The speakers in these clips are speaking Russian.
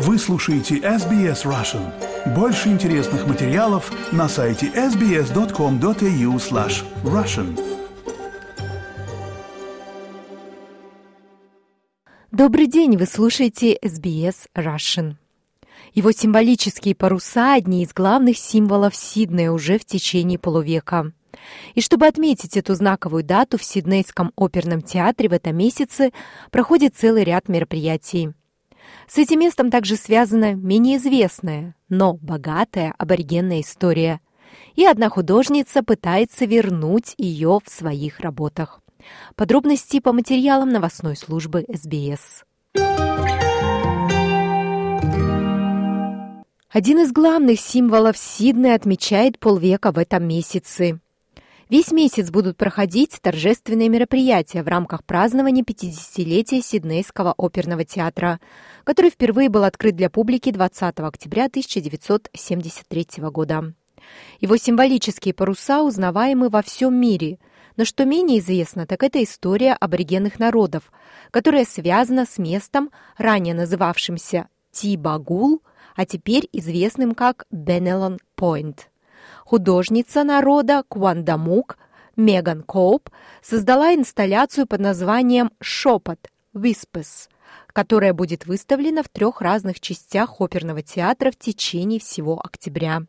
Вы слушаете SBS Russian. Больше интересных материалов на сайте sbs.com.au slash russian. Добрый день, вы слушаете SBS Russian. Его символические паруса – одни из главных символов Сиднея уже в течение полувека. И чтобы отметить эту знаковую дату, в Сиднейском оперном театре в этом месяце проходит целый ряд мероприятий. С этим местом также связана менее известная, но богатая аборигенная история. И одна художница пытается вернуть ее в своих работах. Подробности по материалам новостной службы СБС. Один из главных символов Сиднея отмечает полвека в этом месяце. Весь месяц будут проходить торжественные мероприятия в рамках празднования 50-летия Сиднейского оперного театра, который впервые был открыт для публики 20 октября 1973 года. Его символические паруса узнаваемы во всем мире, но что менее известно, так это история аборигенных народов, которая связана с местом, ранее называвшимся Тибагул, а теперь известным как Бенелон Пойнт. Художница народа Куандамук Меган Коуп создала инсталляцию под названием «Шепот» Whispers, которая будет выставлена в трех разных частях оперного театра в течение всего октября.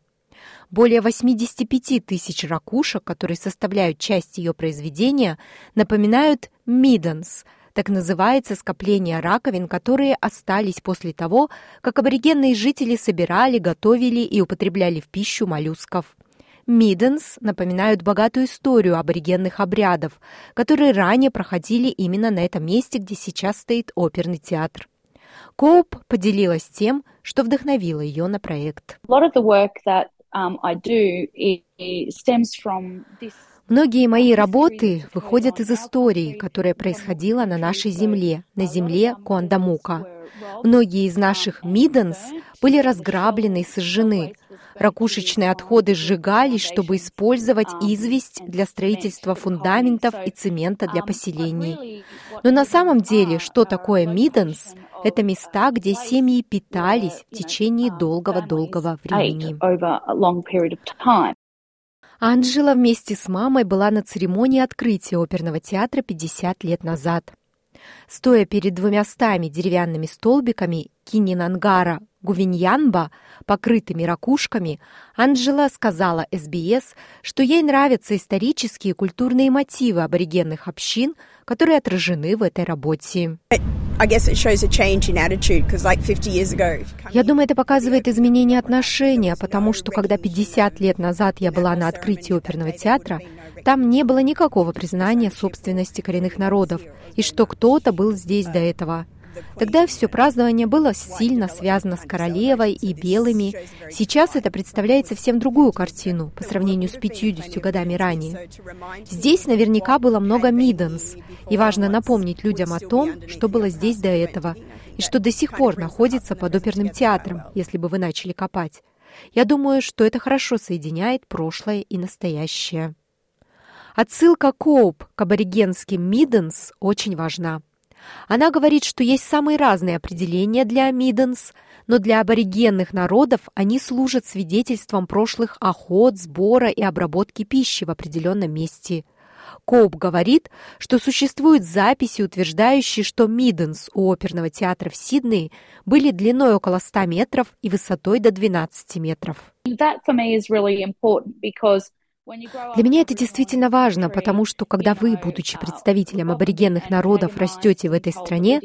Более 85 тысяч ракушек, которые составляют часть ее произведения, напоминают миденс – так называется скопление раковин, которые остались после того, как аборигенные жители собирали, готовили и употребляли в пищу моллюсков. Миденс напоминают богатую историю аборигенных обрядов, которые ранее проходили именно на этом месте, где сейчас стоит оперный театр. Коуп поделилась тем, что вдохновило ее на проект. Um, Многие мои работы выходят из истории, которая происходила на нашей земле, на земле Куандамука. Многие из наших миденс были разграблены и сожжены, Ракушечные отходы сжигались, чтобы использовать известь для строительства фундаментов и цемента для поселений. Но на самом деле, что такое Миденс? Это места, где семьи питались в течение долгого-долгого времени. Анжела вместе с мамой была на церемонии открытия оперного театра 50 лет назад. Стоя перед двумястами деревянными столбиками Кининангара Гувиньянба, покрытыми ракушками, Анжела сказала СБС, что ей нравятся исторические и культурные мотивы аборигенных общин, которые отражены в этой работе. Я думаю, это показывает изменение отношения, потому что когда 50 лет назад я была на открытии оперного театра, там не было никакого признания собственности коренных народов, и что кто-то был здесь до этого. Тогда все празднование было сильно связано с королевой и белыми. Сейчас это представляет совсем другую картину по сравнению с 50 годами ранее. Здесь наверняка было много миденс, и важно напомнить людям о том, что было здесь до этого, и что до сих пор находится под оперным театром, если бы вы начали копать. Я думаю, что это хорошо соединяет прошлое и настоящее. Отсылка Коуп к аборигенским миденс очень важна. Она говорит, что есть самые разные определения для миденс, но для аборигенных народов они служат свидетельством прошлых охот, сбора и обработки пищи в определенном месте. Коуп говорит, что существуют записи, утверждающие, что миденс у оперного театра в Сиднее были длиной около 100 метров и высотой до 12 метров. That for me is really important because для меня это действительно важно, потому что когда вы, будучи представителем аборигенных народов, растете в этой стране,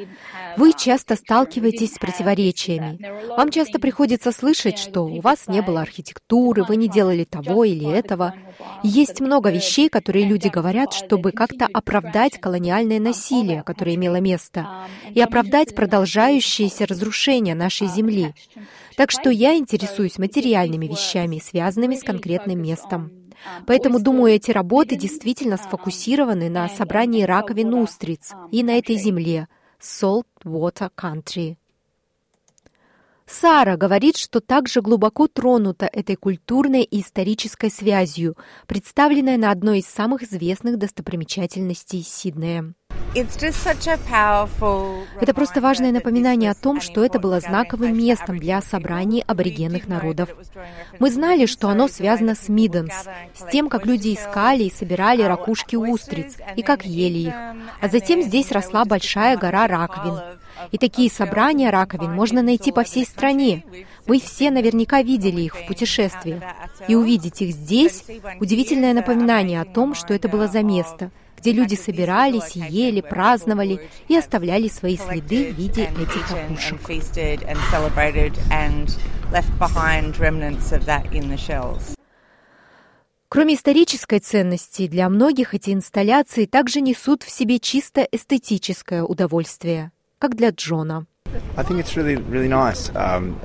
вы часто сталкиваетесь с противоречиями. Вам часто приходится слышать, что у вас не было архитектуры, вы не делали того или этого. есть много вещей, которые люди говорят, чтобы как-то оправдать колониальное насилие, которое имело место, и оправдать продолжающееся разрушение нашей земли. Так что я интересуюсь материальными вещами, связанными с конкретным местом. Поэтому, думаю, эти работы действительно сфокусированы на собрании раковин устриц и на этой земле Salt Water Country. Сара говорит, что также глубоко тронута этой культурной и исторической связью, представленной на одной из самых известных достопримечательностей Сиднея. Это просто важное напоминание о том, что это было знаковым местом для собраний аборигенных народов. Мы знали, что оно связано с Миденс, с тем, как люди искали и собирали ракушки устриц, и как ели их. А затем здесь росла большая гора раковин. И такие собрания раковин можно найти по всей стране. Вы все наверняка видели их в путешествии. И увидеть их здесь – удивительное напоминание о том, что это было за место, где люди собирались, ели, праздновали и оставляли свои следы в виде этих ракушек. Кроме исторической ценности, для многих эти инсталляции также несут в себе чисто эстетическое удовольствие, как для Джона. Um,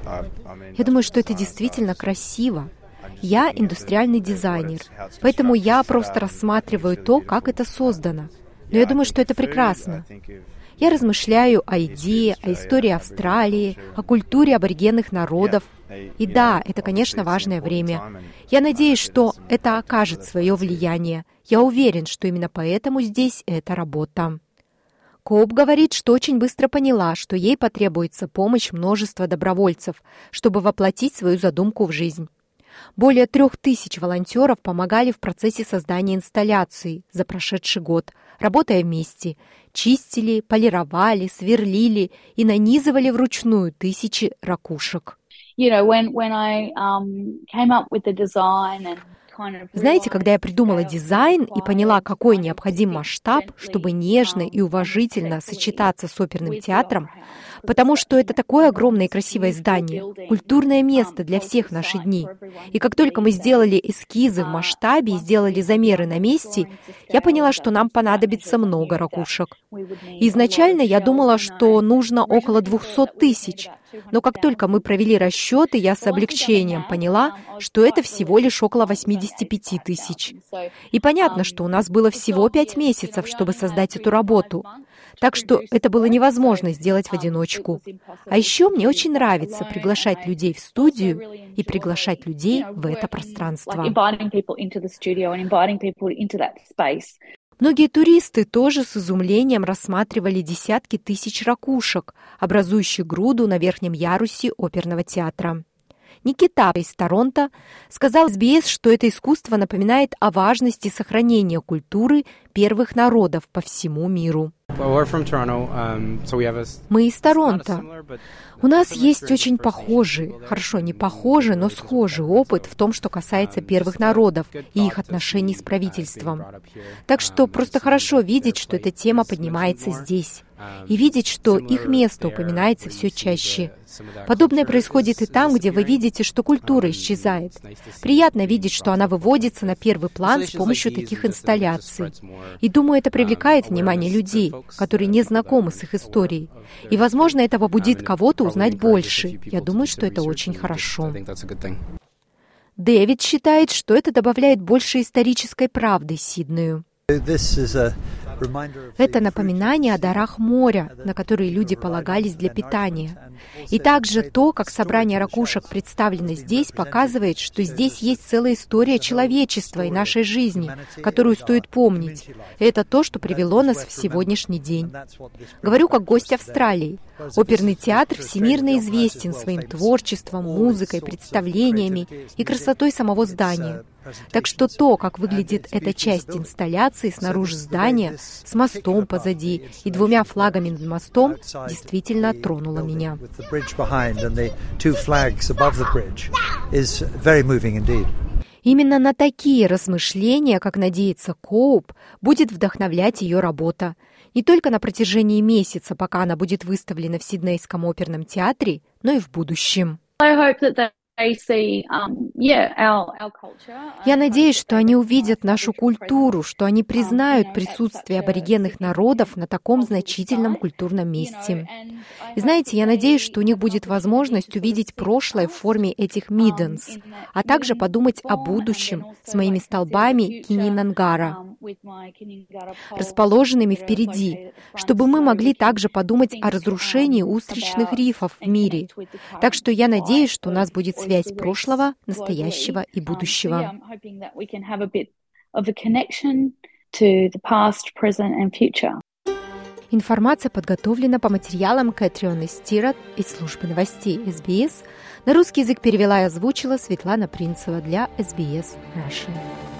я думаю, что это действительно красиво. Я индустриальный дизайнер, поэтому я просто рассматриваю то, как это создано. Но я думаю, что это прекрасно. Я размышляю о идее, о истории Австралии, о культуре аборигенных народов. И да, это, конечно, важное время. Я надеюсь, что это окажет свое влияние. Я уверен, что именно поэтому здесь эта работа. Коуп говорит, что очень быстро поняла, что ей потребуется помощь множества добровольцев, чтобы воплотить свою задумку в жизнь. Более трех тысяч волонтеров помогали в процессе создания инсталляции за прошедший год, работая вместе. Чистили, полировали, сверлили и нанизывали вручную тысячи ракушек. Um, знаете, когда я придумала дизайн и поняла, какой необходим масштаб, чтобы нежно и уважительно сочетаться с оперным театром, потому что это такое огромное и красивое здание, культурное место для всех в наши дни. И как только мы сделали эскизы в масштабе и сделали замеры на месте, я поняла, что нам понадобится много ракушек. Изначально я думала, что нужно около 200 тысяч, но как только мы провели расчеты, я с облегчением поняла, что это всего лишь около 85 тысяч. И понятно, что у нас было всего пять месяцев, чтобы создать эту работу. Так что это было невозможно сделать в одиночку. А еще мне очень нравится приглашать людей в студию и приглашать людей в это пространство. Многие туристы тоже с изумлением рассматривали десятки тысяч ракушек, образующих груду на верхнем ярусе оперного театра. Никита из Торонто сказал SBS, что это искусство напоминает о важности сохранения культуры первых народов по всему миру. Um, Мы из Торонто. У нас есть очень похожий, хорошо, не похожий, но схожий опыт в том, что касается первых народов и их отношений с правительством. Так что просто хорошо видеть, что эта тема поднимается здесь и видеть, что их место упоминается все чаще. Подобное происходит и там, где вы видите, что культура исчезает. Приятно видеть, что она выводится на первый план с помощью таких инсталляций. И думаю, это привлекает внимание людей, которые не знакомы с их историей. И, возможно, это побудит кого-то узнать больше. Я думаю, что это очень хорошо. Дэвид считает, что это добавляет больше исторической правды Сиднею. Это напоминание о дарах моря, на которые люди полагались для питания. И также то, как собрание ракушек представлено здесь, показывает, что здесь есть целая история человечества и нашей жизни, которую стоит помнить. Это то, что привело нас в сегодняшний день. Говорю как гость Австралии. Оперный театр всемирно известен своим творчеством, музыкой, представлениями и красотой самого здания. Так что то, как выглядит эта часть инсталляции снаружи здания, с мостом позади и двумя флагами над мостом, действительно тронуло меня. Именно на такие размышления, как надеется Коуп, будет вдохновлять ее работа. Не только на протяжении месяца, пока она будет выставлена в Сиднейском оперном театре, но и в будущем. Um, Я надеюсь, что они увидят нашу культуру, что они признают присутствие аборигенных народов на таком значительном культурном месте. И знаете, я надеюсь, что у них будет возможность увидеть прошлое в форме этих миденс, а также подумать о будущем с моими столбами Кининангара, расположенными впереди, чтобы мы могли также подумать о разрушении устричных рифов в мире. Так что я надеюсь, что у нас будет связь прошлого, настоящего и будущего. Информация подготовлена по материалам Кэтрионы Стират из службы новостей СБС. На русский язык перевела и озвучила Светлана Принцева для СБС Russian.